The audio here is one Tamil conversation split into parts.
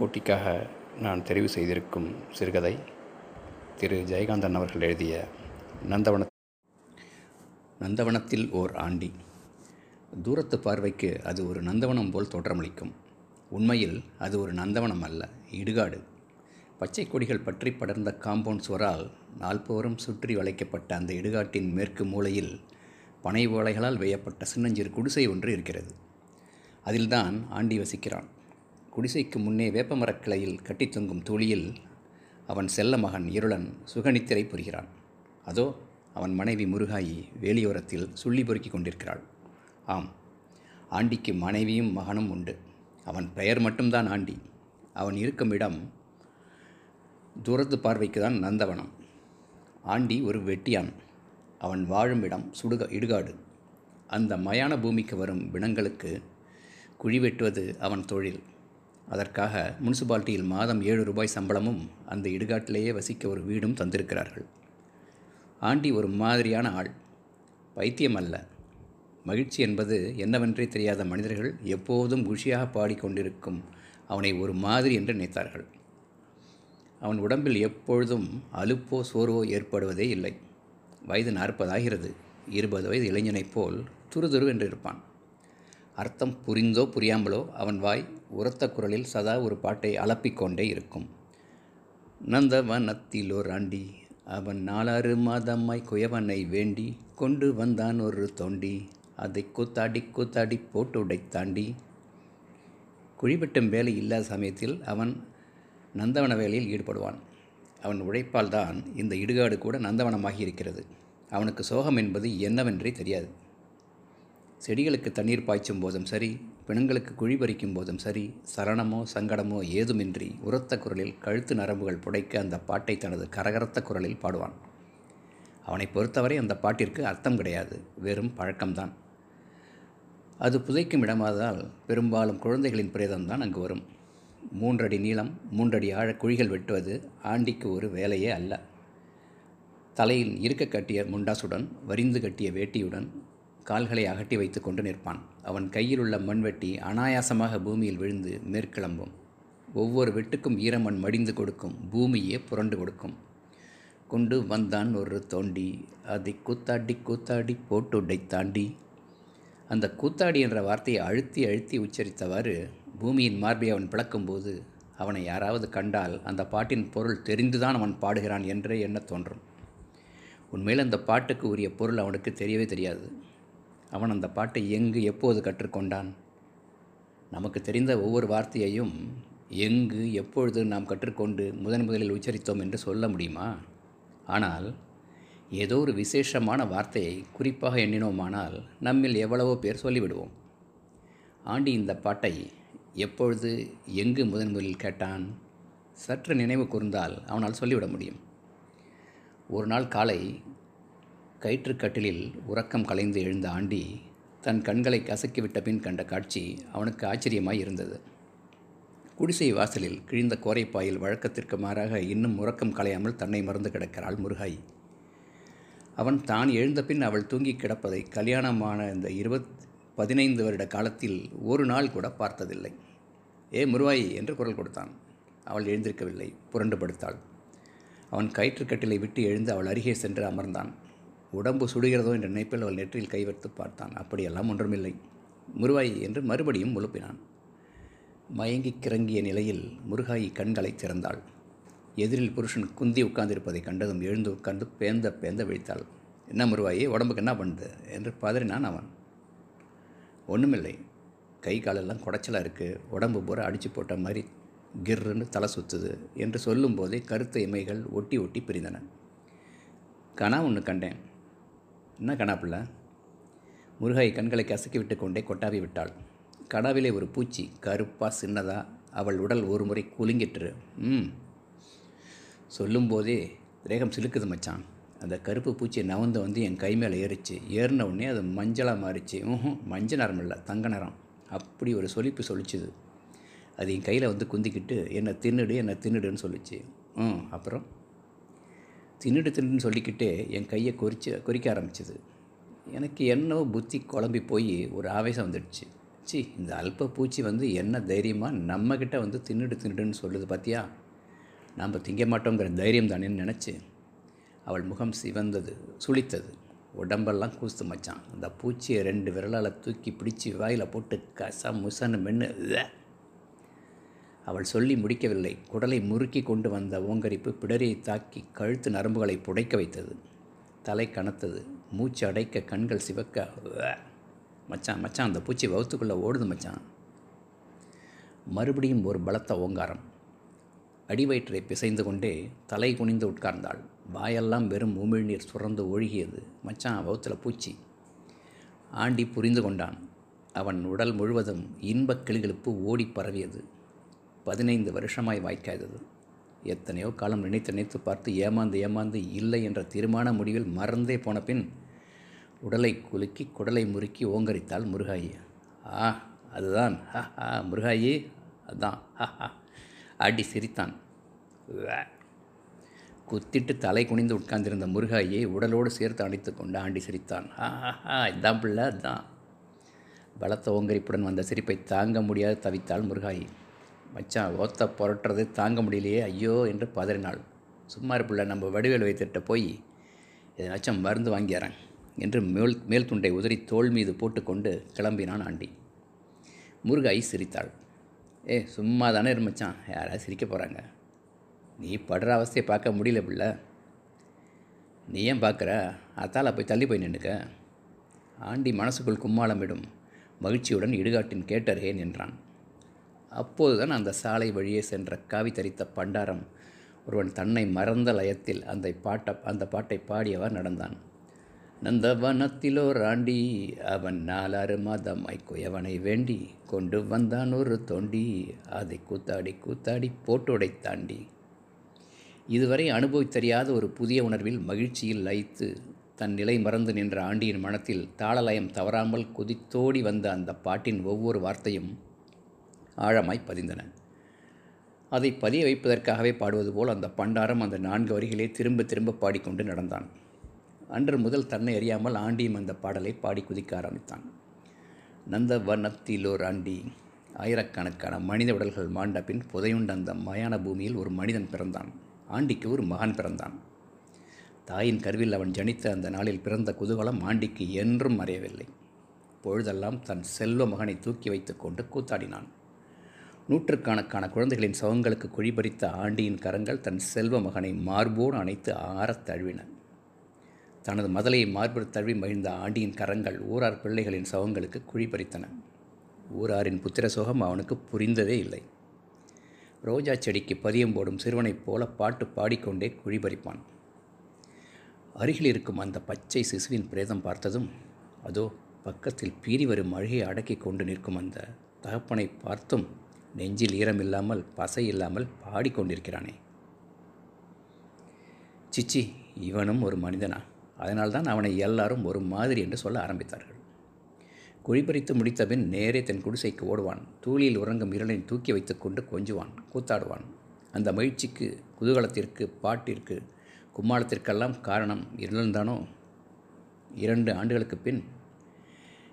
போட்டிக்காக நான் தெரிவு செய்திருக்கும் சிறுகதை திரு ஜெயகாந்தன் அவர்கள் எழுதிய நந்தவன நந்தவனத்தில் ஓர் ஆண்டி. தூரத்து பார்வைக்கு அது ஒரு நந்தவனம் போல் தோற்றமளிக்கும். உண்மையில் அது ஒரு நந்தவனம் அல்ல இடுகாடு. பச்சை கொடிகள் பற்றி படர்ந்த காம்பவுண்ட் சுவரால் நால்போரும் சுற்றி வளைக்கப்பட்ட அந்த இடுகாட்டின் மேற்கு மூலையில் பனை ஓலைகளால் வேயப்பட்ட சின்னஞ்சிறு குடிசை ஒன்று இருக்கிறது. அதில்தான் ஆண்டி வசிக்கிறான். குடிசைக்கு முன்னே வேப்பமரக் கிளையில் கட்டித் தொங்கும் தூளியில் அவன் செல்ல மகன் இருளன் சுகநித்திரை புரிகிறான். அதோ அவன் மனைவி முருகாயி வேலியோரத்தில் சுள்ளி பொறுக்கி கொண்டிருக்கிறாள். ஆம் ஆண்டிக்கு மனைவியும் மகனும் உண்டு. அவன் பெயர் மட்டும்தான் ஆண்டி. அவன் இருக்கும் இடம் தூரத்து பார்வைக்கு தான் நந்தவனம். ஆண்டி ஒரு வெட்டியான். அவன் வாழும் இடம் சுடுக இடுகாடு. அந்த மயான பூமிக்கு வரும் பிணங்களுக்கு குழி வெட்டுவது அவன் தொழில். அதற்காக முனிசிபாலிட்டியில் மாதம் ஏழு ரூபாய் சம்பளமும் அந்த இடுகாட்டிலேயே வசிக்க ஒரு வீடும் தந்திருக்கிறார்கள். ஆண்டி ஒரு மாதிரியான ஆள். பைத்தியம் அல்ல. மகிழ்ச்சி என்பது என்னவென்றே தெரியாத மனிதர்கள் எப்போதும் குஷியாக பாடிக்கொண்டிருக்கும் அவனை ஒரு மாதிரி என்று நினைத்தார்கள். அவன் உடம்பில் எப்பொழுதும் அலுப்போ சோர்வோ ஏற்படுவதே இல்லை. வயது நாற்பதாகிறது. இருபது வயது இளைஞனைப் போல் துருதுரு என்று இருப்பான். அர்த்தம் புரிந்தோ புரியாமலோ அவன் வாய் உரத்த குரலில் சதா ஒரு பாட்டை அலப்பிக்கொண்டே இருக்கும். நந்தவனத்திலோர் ஆண்டி அவன் நாலாறு மாதமாய் குயவனை வேண்டி கொண்டு வந்தான் ஒரு தோண்டி அதை கூத்தாடி கூத்தாடி போட்டு உடைத்தாண்டி குழிவெட்டும் வேலை இல்லாத சமயத்தில் அவன் நந்தவன வேலையில் ஈடுபடுவான். அவன் உழைப்பால் தான் இந்த இடுகாடு கூட நந்தவனமாகி இருக்கிறது அவனுக்கு சோகம் என்பது என்னவென்றே தெரியாது. செடிகளுக்கு தண்ணீர் பாய்ச்சும் போதும் சரி பிணங்களுக்கு குழி பறிக்கும் போதும் சரி சரணமோ சங்கடமோ ஏதுமின்றி உரத்த குரலில் கழுத்து நரம்புகள் புடைக்க அந்த பாட்டை தனது கரகரத்த குரலில் பாடுவான். அவனை பொறுத்தவரை அந்த பாட்டிற்கு அர்த்தம் கிடையாது வெறும் பழக்கம்தான். அது புதைக்கும் இடமாததால் பெரும்பாலும் குழந்தைகளின் பிரேதம்தான் அங்கு வரும். மூன்றடி நீளம் மூன்றடி ஆழ குழிகள் வெட்டுவது ஆண்டிக்கு ஒரு வேலையே அல்ல. தலையில் இருக்க கட்டிய முண்டாசுடன் வரிந்து கட்டிய வேட்டியுடன் கால்களை அகட்டி வைத்து கொண்டு நிற்பான். அவன் கையில் உள்ள மண்வெட்டி அனாயாசமாக பூமியில் விழுந்து மேற்கிளம்பும். ஒவ்வொரு வெட்டுக்கும் ஈரமண் மடிந்து கொடுக்கும் பூமியே புரண்டு கொடுக்கும். கொண்டு வந்தான் ஒரு தோண்டி அதை கூத்தாடி கூத்தாடி போட்டுடை தாண்டி. அந்த கூத்தாடி என்ற வார்த்தையை அழுத்தி அழுத்தி உச்சரித்தவாறு பூமியின் மார்பை அவன் பிளக்கும்போது அவனை யாராவது கண்டால் அந்த பாட்டின் பொருள் தெரிந்துதான் அவன் பாடுகிறான் என்றே எண்ண தோன்றும். உண்மையில் அந்த பாட்டுக்கு உரிய பொருள் அவனுக்கு தெரியவே தெரியாது. அவன் அந்த பாட்டை எங்கு எப்போது கற்றுக்கொண்டான்? நமக்கு தெரிந்த ஒவ்வொரு வார்த்தையையும் எங்கு எப்பொழுது நாம் கற்றுக்கொண்டு முதன் முதலில் உச்சரித்தோம் என்று சொல்ல முடியுமா? ஆனால் ஏதோ ஒரு விசேஷமான வார்த்தையை குறிப்பாக எண்ணினோமானால் நம்மில் எவ்வளவோ பேர் சொல்லிவிடுவோம். ஆண்டி இந்த பாட்டை எப்பொழுது எங்கு முதன் முதலில் கேட்டான்? சற்று நினைவு கூர்ந்தால் அவனால் சொல்லிவிட முடியும். ஒரு நாள் காலை கயிற்றுக்கட்டிலில் உறக்கம் கலைந்து எழுந்த ஆண்டி தன் கண்களை கசக்கிவிட்ட பின் கண்ட காட்சி அவனுக்கு ஆச்சரியமாய் இருந்தது. குடிசை வாசலில் கிழிந்த கோரைப்பாயில் வழக்கத்திற்கு மாறாக இன்னும் உறக்கம் கலையாமல் தன்னை மறந்து கிடக்கிறாள் முருகாய் அவன் தான் எழுந்த பின் அவள் தூங்கி கிடப்பதை கல்யாணமான இந்த இருபத் பதினைந்து வருட காலத்தில் ஒரு நாள் கூட பார்த்ததில்லை. ஏ முருவாய் என்று குரல் கொடுத்தான். அவள் எழுந்திருக்கவில்லை புரண்டு படுத்தாள். அவன் கயிற்றுக்கட்டிலை விட்டு எழுந்து அவள் அருகே சென்று அமர்ந்தான். உடம்பு சுடுகிறதோ என்ற நினைப்பில் அவள் நெற்றியில் கைவர்த்து பார்த்தான். அப்படியெல்லாம் ஒன்றுமில்லை. முருவாய் என்று மறுபடியும் முழுப்பினான். மயங்கி கிறங்கிய நிலையில் முருகாயி கண்களை திறந்தாள். எதிரில் புருஷன் குந்தி உட்கார்ந்திருப்பதை கண்டதும் எழுந்து உட்கார்ந்து பேந்த பேந்த விழித்தாள். என்ன முருவாயி உடம்புக்கு என்ன பண்ணுது என்று பதறினான் அவன். ஒன்றுமில்லை கை காலெல்லாம் குடைச்சலாக இருக்குது உடம்பு பூரா அடித்து போட்ட மாதிரி கிர்ன்னு தலை சுற்றுது என்று சொல்லும்போதே கருத்த இமைகள் ஒட்டி ஒட்டி பிரிந்தன. கனா ஒன்று கண்டேன். என்ன கணாப்பிள்ள முருகை முருகாய் கண்களை கசக்கி விட்டு கொண்டே கொட்டாவி விட்டாள். கடாவிலே ஒரு பூச்சி கருப்பாக சின்னதாக அவள் உடல் ஒரு முறை குலுங்கிட்டுரு ம். சொல்லும்போதே ரேகம் சிலுக்குது மச்சான். அந்த கருப்பு பூச்சி நவந்து வந்து என் கை மேலே ஏறிச்சு. ஏறின உடனே அது மஞ்சளாக மாறிச்சு. ம் மஞ்சள் நிறம் இல்லை தங்க நிறம் அப்படி ஒரு சொலிப்பு சொல்லிச்சுது அது என் கையில் வந்து குந்திக்கிட்டு என்னை தின்னுடு என்னை தின்னுடுன்னு சொல்லிச்சு. ம் அப்புறம்? தின்னுடு தின்னுன்னு சொல்லிக்கிட்டே என் கையை கொறிச்சு கொறிக்க ஆரம்பிச்சது. எனக்கு என்னவோ புத்தி குழம்பி போய் ஒரு ஆவேசம் வந்துடுச்சு. சி இந்த அல்ப பூச்சி வந்து என்ன தைரியமாக நம்மக்கிட்ட வந்து தின்னுட்டு தின்னுடுன்னு சொல்லுது பார்த்தியா நாம் திங்க மாட்டோங்கிற தைரியம் தானேன்னு நினச்சி அவள் முகம் சிவந்தது சுளித்தது. உடம்பெல்லாம் கூஸ்து மச்சான். அந்த பூச்சியை ரெண்டு விரலால் தூக்கி பிடிச்சி வாயில் போட்டு கச முசன்னு மென்று அவள் சொல்லி முடிக்கவில்லை. குடலை முறுக்கி கொண்டு வந்த ஓங்கரிப்பு பிடரியை தாக்கி கழுத்து நரம்புகளை புடைக்க வைத்தது. தலை கனத்தது. மூச்சு அடைக்க கண்கள் சிவக்க மச்சான் மச்சான் அந்த பூச்சி வவுத்துக்குள்ளே ஓடுது மச்சான். மறுபடியும் ஒரு பலத்த ஓங்காரம். அடிவயிற்றை பிசைந்து கொண்டே தலை குனிந்து உட்கார்ந்தாள். வாயெல்லாம் வெறும் உமிழ்நீர் சுரந்து ஒழுகியது. மச்சான் வவுத்தில் பூச்சி. ஆண்டி புரிந்து கொண்டான். அவன் உடல் முழுவதும் இன்பக் கிளிகளுப்பு ஓடி பரவியது. பதினைந்து வருஷமாய் வாய்க்காதது. எத்தனையோ காலம் நினைத்து நினைத்து பார்த்து ஏமாந்து ஏமாந்து இல்லை என்ற தீர்மான முடிவில் மறந்தே போன பின் உடலை குலுக்கி குடலை முறுக்கி ஓங்கரித்தாள் முருகாயி. ஆ அதுதான். ஹா ஹா முருகாயி. அதான். ஹா ஹா. அடி சிரித்தான். குத்திட்டு தலை குனிந்து உட்கார்ந்திருந்த முருகாயை உடலோடு சேர்த்து அணைத்து கொண்டு ஆண்டி சிரித்தான். ஆ ஹா ஹா இதான் பிள்ளை அதான். பலத்த ஓங்கரிப்புடன் வந்த சிரிப்பை தாங்க முடியாது தவித்தாள் முருகாயி. மச்சான் ஓத்த புரட்டுறது தாங்க முடியலையே ஐயோ என்று பதறினாள். சும்மா இருப்பில்ல நம்ம வடிவேல் வைத்திட்ட போய் எதனாச்சும் மருந்து வாங்கியாரன் என்று மேல் மேல் துண்டை உதறி தோள் மீது போட்டுக்கொண்டு கிளம்பினான் ஆண்டி. முருகாய் சிரித்தாள். ஏ சும்மா தானே இருமச்சான் யாராவது சிரிக்க போகிறாங்க நீ படுற அவஸ்தையை பார்க்க முடியல பிள்ள. நீ ஏன் பார்க்குற? அத்தால போய் தள்ளி போய் நின்றுக்க ஆண்டி மனசுக்குள் கும்மாளமிடும் மகிழ்ச்சியுடன் இடுகாட்டின் கேட்டருகேன் என்றான் அப்போதுதான் அந்த சாலை வழியே சென்ற காவி தரித்த பண்டாரம் ஒருவன் தன்னை மறந்த லயத்தில் அந்த பாட்ட அந்த பாட்டை பாடியவர் நடந்தான். நந்தவனத்திலோ ஆண்டி அவன் நாலாறு மாதமாய் குயவனை வேண்டி கொண்டு வந்தான் ஒரு தொண்டி அதை கூத்தாடி கூத்தாடி போட்டோடை தாண்டி. இதுவரை அனுபவித்தறியாத ஒரு புதிய உணர்வில் மகிழ்ச்சியில் லயித்து தன் நிலை மறந்து நின்ற ஆண்டியின் மனத்தில் தாளலயம் தவறாமல் குதித்தோடி வந்த அந்த பாட்டின் ஒவ்வொரு வார்த்தையும் ஆழமாய் பதிந்தன. அதை பதிய வைப்பதற்காகவே பாடுவது போல் அந்த பண்டாரம் அந்த நான்கு வரிகளே திரும்ப திரும்ப பாடிக்கொண்டு நடந்தான். அன்று முதல் தன்னை அறியாமல் ஆண்டியும் அந்த பாடலை பாடி குதிக்க ஆரம்பித்தான். நந்த வனத்திலோர் ஆண்டி ஆயிரக்கணக்கான மனித உடல்கள் மாண்ட பின் புதையுண்ட அந்த மயான பூமியில் ஒரு மனிதன் பிறந்தான். ஆண்டிக்கு ஒரு மகன் பிறந்தான். தாயின் கருவில் அவன் ஜனித்த அந்த நாளில் பிறந்த குதூகலம் ஆண்டிக்கு என்றும் மறையவில்லை. பொழுதெல்லாம் தன் செல்வ மகனை தூக்கி வைத்துக்கொண்டு கூத்தாடினான். நூற்றுக்கணக்கான குழந்தைகளின் சவங்களுக்கு குழிபறித்த ஆண்டியின் கரங்கள் தன் செல்வ மகனை மார்போடு அணைத்து ஆறத் தழுவின. தனது மதலையை மார்பில் தழுவி மகிழ்ந்த ஆண்டியின் கரங்கள் ஊரார் பிள்ளைகளின் சவங்களுக்கு குழிபறித்தன. ஊராரின் புத்திர சோகம் அவனுக்கு புரிந்ததே இல்லை. ரோஜா செடிக்கு பதியம் போடும் சிறுவனைப் போல பாட்டு பாடிக்கொண்டே குழிபறிப்பான். அருகில் இருக்கும் அந்த பச்சை சிசுவின் பிரேதம் பார்த்ததும் அதோ பக்கத்தில் பீறி வரும் அழுகை அடக்கி கொண்டு நிற்கும் அந்த தகப்பனை பார்த்தும் நெஞ்சில் ஈரம் இல்லாமல் பசை இல்லாமல் பாடிக்கொண்டிருக்கிறானே. சிச்சி இவனும் ஒரு மனிதனா அதனால்தான் அவனை எல்லாரும் ஒரு மாதிரி என்று சொல்ல ஆரம்பித்தார்கள். குழிபறித்து முடித்தபின் நேரே தன் குடிசைக்கு ஓடுவான். தூளியில் உறங்கும் இருளை தூக்கி வைத்துக்கொண்டு கொஞ்சுவான் கூத்தாடுவான். அந்த மகிழ்ச்சிக்கு குதூகலத்திற்கு பாட்டிற்கு கும்மாளத்திற்கெல்லாம் காரணம் இருந்தானோ இரண்டு ஆண்டுகளுக்கு பின்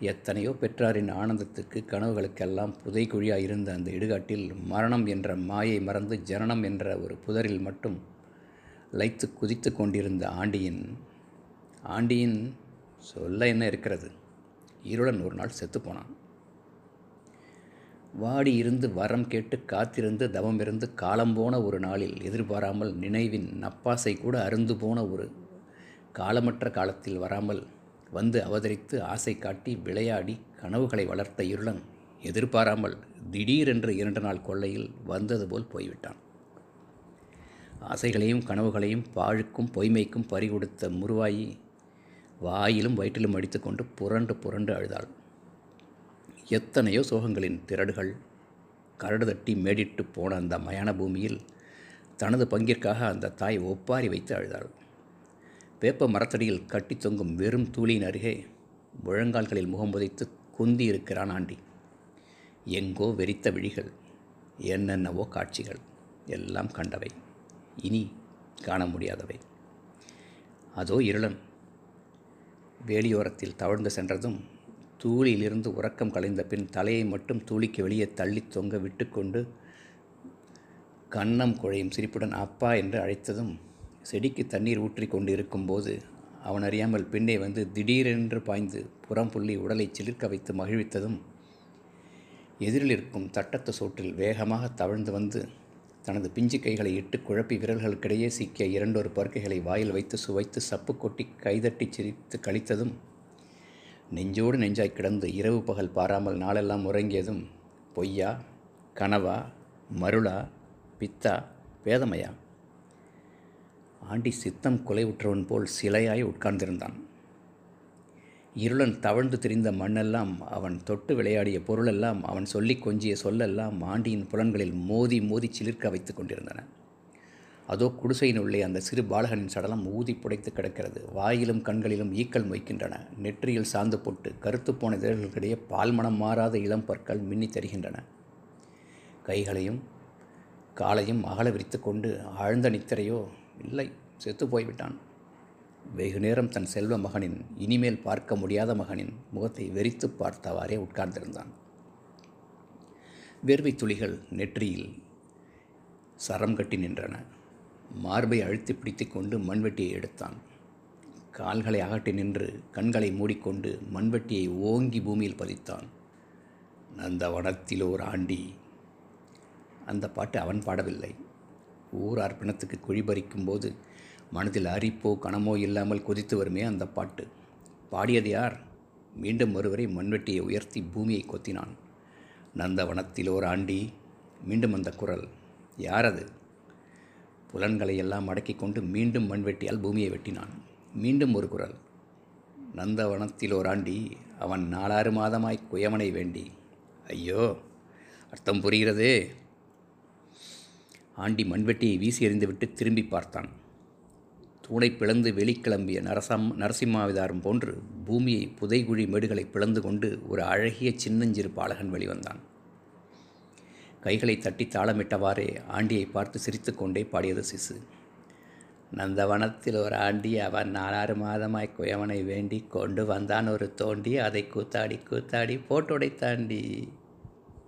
எத்தனையோ பெற்றாரின் ஆனந்தத்துக்கு கனவுகளுக்கெல்லாம் புதைக்குழியாக இருந்த அந்த இடுகாட்டில் மரணம் என்ற மாயை மறந்து ஜனனம் என்ற ஒரு புதரில் மட்டும் லைத்து குதித்து கொண்டிருந்த ஆண்டியின் ஆண்டியின் சொல்ல என்ன இருக்கிறது? இருளன் ஒரு நாள் செத்துப்போனான் வாடி இருந்து வரம் கேட்டு காத்திருந்து தவம் இருந்து காலம் போன ஒரு நாளில் எதிர்பாராமல் நினைவின் நப்பாசை கூட அருந்து போன ஒரு காலமற்ற காலத்தில் வராமல் வந்து அவதரித்து ஆசை காட்டி விளையாடி கனவுகளை வளர்த்த இருளன் எதிர்பாராமல் திடீரென்று இரண்டு நாள் கொள்ளையில் வந்தது போல் போய்விட்டான். ஆசைகளையும் கனவுகளையும் பாழுக்கும் பொய்மைக்கும் பறிகொடுத்த முருவாயி வாயிலும் வயிற்றிலும் அடித்துக்கொண்டு புரண்டு புரண்டு அழுதாள். எத்தனையோ சோகங்களின் திரடுகள் கரடு தட்டி மேடிட்டு போன அந்த மயான பூமியில் தனது பங்கிற்காக அந்த தாய் ஒப்பாரி வைத்து அழுதாள். வேப்ப மரத்தடியில் கட்டி தொங்கும் வெறும் தூளியின் அருகே முழங்கால்களில் முகம் புதைத்து குந்தி இருக்கிறான் ஆண்டி. எங்கோ வெறித்த விழிகள் என்னென்னவோ காட்சிகள் எல்லாம் கண்டவை. இனி காண முடியாதவை. அதோ இருளன். வேலியோரத்தில் தவழ்ந்து சென்றதும் தூளியிலிருந்து உறக்கம் கலைந்த பின் தலையை மட்டும் தூளிக்கு வெளியே தள்ளி தொங்க விட்டுக்கொண்டு கன்னம் குழையும் சிரிப்புடன் அப்பா என்று அழைத்ததும் செடிக்கு தண்ணீர் ஊற்றி கொண்டு இருக்கும்போது அவன் அறியாமல் பின்னே வந்து திடீரென்று பாய்ந்து புறம் புள்ளி உடலை சிலிர்க்க வைத்து மகிழ்வித்ததும் எதிரில் இருக்கும் தட்டத்து சோற்றில் வேகமாக தவழ்ந்து வந்து தனது பிஞ்சு கைகளை இட்டு குழப்பி விரல்களுக்கிடையே சிக்கிய இரண்டொரு பருக்கைகளை வாயில் வைத்து சுவைத்து சப்பு கொட்டி கைதட்டி சிரித்து கழித்ததும் நெஞ்சோடு நெஞ்சாய் கிடந்து இரவு பகல் பாராமல் நாளெல்லாம் உறங்கியதும் பொய்யா கனவா மருளா பித்தா வேதமையா ஆண்டி சித்தம் குலைவுற்றவன் போல் சிலையாய் உட்கார்ந்திருந்தான். இருளன் தவழ்ந்து திரிந்த மண்ணெல்லாம் அவன் தொட்டு விளையாடிய பொருளெல்லாம் அவன் சொல்லி கொஞ்சிய சொல்லெல்லாம் ஆண்டியின் புலன்களில் மோதி மோதி சிலிர்க்க வைத்து கொண்டிருந்தன. அதோ குடிசையின் உள்ளே அந்த சிறு பாலகனின் சடலம் ஊதி புடைத்து கிடக்கிறது. வாயிலும் கண்களிலும் ஈக்கள் மொய்க்கின்றன. நெற்றியில் சாந்து போட்டு கருத்து போன இதழ்களுக்கிடையே பால்மணம் மாறாத இளம் பற்கள் மின்னி தருகின்றன. கைகளையும் காலையும் அகல விரித்து கொண்டு ஆழ்ந்த நித்திரையோ இல்லை செத்து போய்விட்டான். வெகு நேரம் தன் செல்வ மகனின் இனிமேல் பார்க்க முடியாத மகனின் முகத்தை வெறித்து பார்த்தவாறே உட்கார்ந்திருந்தான். வேர்வை துளிகள் நெற்றியில் சரம் கட்டி நின்றன. மார்பை அழுத்தி பிடித்து கொண்டு மண்வெட்டியை எடுத்தான். கால்களை அகட்டி நின்று கண்களை மூடிக்கொண்டு மண்வெட்டியை ஓங்கி பூமியில் பதித்தான். நந்தவனத்தில் ஓர் ஆண்டி. அந்த பாட்டு அவன் பாடவில்லை. ஊரார் பிணத்துக்கு குழிபறிக்கும் போது மனதில் அரிப்போ கணமோ இல்லாமல் கொதித்து வருமே அந்த பாட்டு. பாடியது யார்? மீண்டும் ஒருவரை மண்வெட்டியை உயர்த்தி பூமியை கொத்தினான். நந்தவனத்தில் ஓர் ஆண்டி மீண்டும் அந்த குரல். யார் அது? புலன்களை எல்லாம் அடக்கி கொண்டு மீண்டும் மண்வெட்டியால் பூமியை வெட்டினான். மீண்டும் ஒரு குரல். நந்தவனத்தில் ஓராண்டி ஆண்டி அவன் நாலாறு மாதமாய் குயவனை வேண்டி. ஐயோ அர்த்தம் புரிகிறதே? ஆண்டி மண்வெட்டியை வீசி எறிந்துவிட்டு திரும்பி பார்த்தான். தூணை பிளந்து வெளிக்கிளம்பிய நரசம் நரசிம்மாவிதாரம் போன்று பூமியை புதைகுழி மேடுகளை பிளந்து கொண்டு ஒரு அழகிய சின்னஞ்சிறு பாலகன் வெளிவந்தான். கைகளை தட்டி தாளமிட்டவாறே ஆண்டியை பார்த்து சிரித்துக்கொண்டே பாடியது சிசு. நந்தவனத்தில் ஒரு ஆண்டி அவன் நாலாறு மாதமாய் குயவனை வேண்டி கொண்டு வந்தான். ஒரு தோண்டி அதை கூத்தாடி கூத்தாடி போட்டுடைத்தாண்டி.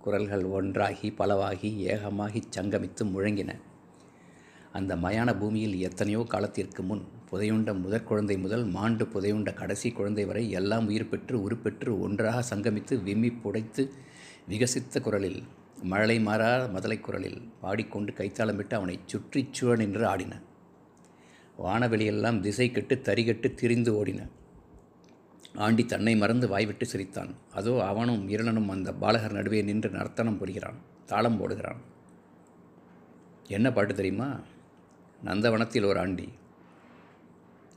குரல்கள் ஒன்றாகி பலவாகி ஏகமாகி சங்கமித்து முழங்கின. அந்த மயான பூமியில் எத்தனையோ காலத்திற்கு முன் புதையுண்ட முதற் குழந்தை முதல் மாண்டு புதையுண்ட கடைசி குழந்தை வரை எல்லாம் உயிர் பெற்று உருப்பெற்று ஒன்றாக சங்கமித்து விம்மி புடைத்து விகசித்த குரலில் மழலை மாறா மதலை குரலில் பாடிக்கொண்டு கைத்தாளமிட்டு அவனை சுற்றி சுழ நின்று ஆடின. வானவெளியெல்லாம் திசை கெட்டு தறிகட்டு திரிந்து ஓடின. ஆண்டி தன்னை மறந்து வாய்விட்டு சிரித்தான். அதோ அவனும் இருளனும் அந்த பாலகர் நடுவே நின்று நர்த்தனம் புரிகிறான். தாளம் போடுகிறான். என்ன பாட்டு தெரியுமா? நந்தவனத்தில் ஒரு ஆண்டி.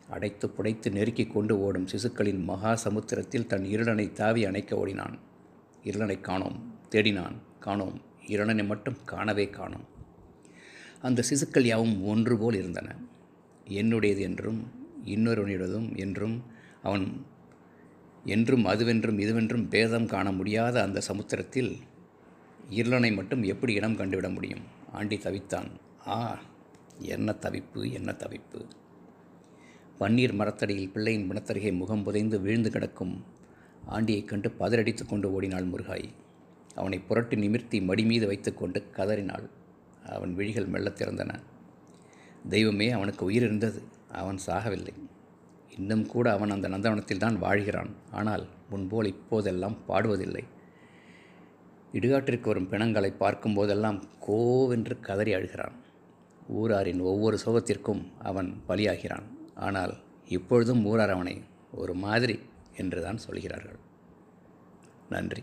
அடைத்து புடைத்து நெருக்கி கொண்டு ஓடும் சிசுக்களின் மகா சமுத்திரத்தில் தன் இருளனை தாவி அணைக்க ஓடினான். இருளனை காணோம் தேடினான். காணோம் இருளனை மட்டும் காணவே காணோம். அந்த சிசுக்கள் யாவும் ஒன்று போல் இருந்தன. என்னுடையது என்றும் இன்னொருவனுடையதும் என்றும் அவன் என்றும் அதுவென்றும் இதுவென்றும் பேதம் காண முடியாத அந்த சமுத்திரத்தில் இருளனை மட்டும் எப்படி இடம் கண்டுவிட முடியும்? ஆண்டி தவித்தான். ஆ என்ன தவிப்பு என்ன தவிப்பு? பன்னீர் மரத்தடியில் பிள்ளையின் பிணத்தருகே முகம் புதைந்து வீழ்ந்து கிடக்கும் ஆண்டியைக் கண்டு பதறடித்து கொண்டு ஓடினாள் முருகாய். அவனை புரட்டி நிமிர்த்தி மடி மீது வைத்துக்கொண்டு கதறினாள். அவன் விழிகள் மெல்ல திறந்தன. தெய்வமே அவனுக்கு உயிர் இருந்தது. அவன் சாகவில்லை. இன்னும் கூட அவன் அந்த நந்தவனத்தில் தான் வாழ்கிறான். ஆனால் முன்போல் இப்போதெல்லாம் பாடுவதில்லை. இடுகாட்டிற்கு வரும் பிணங்களை பார்க்கும் போதெல்லாம் கோவென்று கதறி அழுகிறான். ஊராரின் ஒவ்வொரு சோகத்திற்கும் அவன் பலியாகிறான். ஆனால் இப்பொழுதும் ஊரார் அவனை ஒரு மாதிரி என்று தான் சொல்கிறார்கள். நன்றி.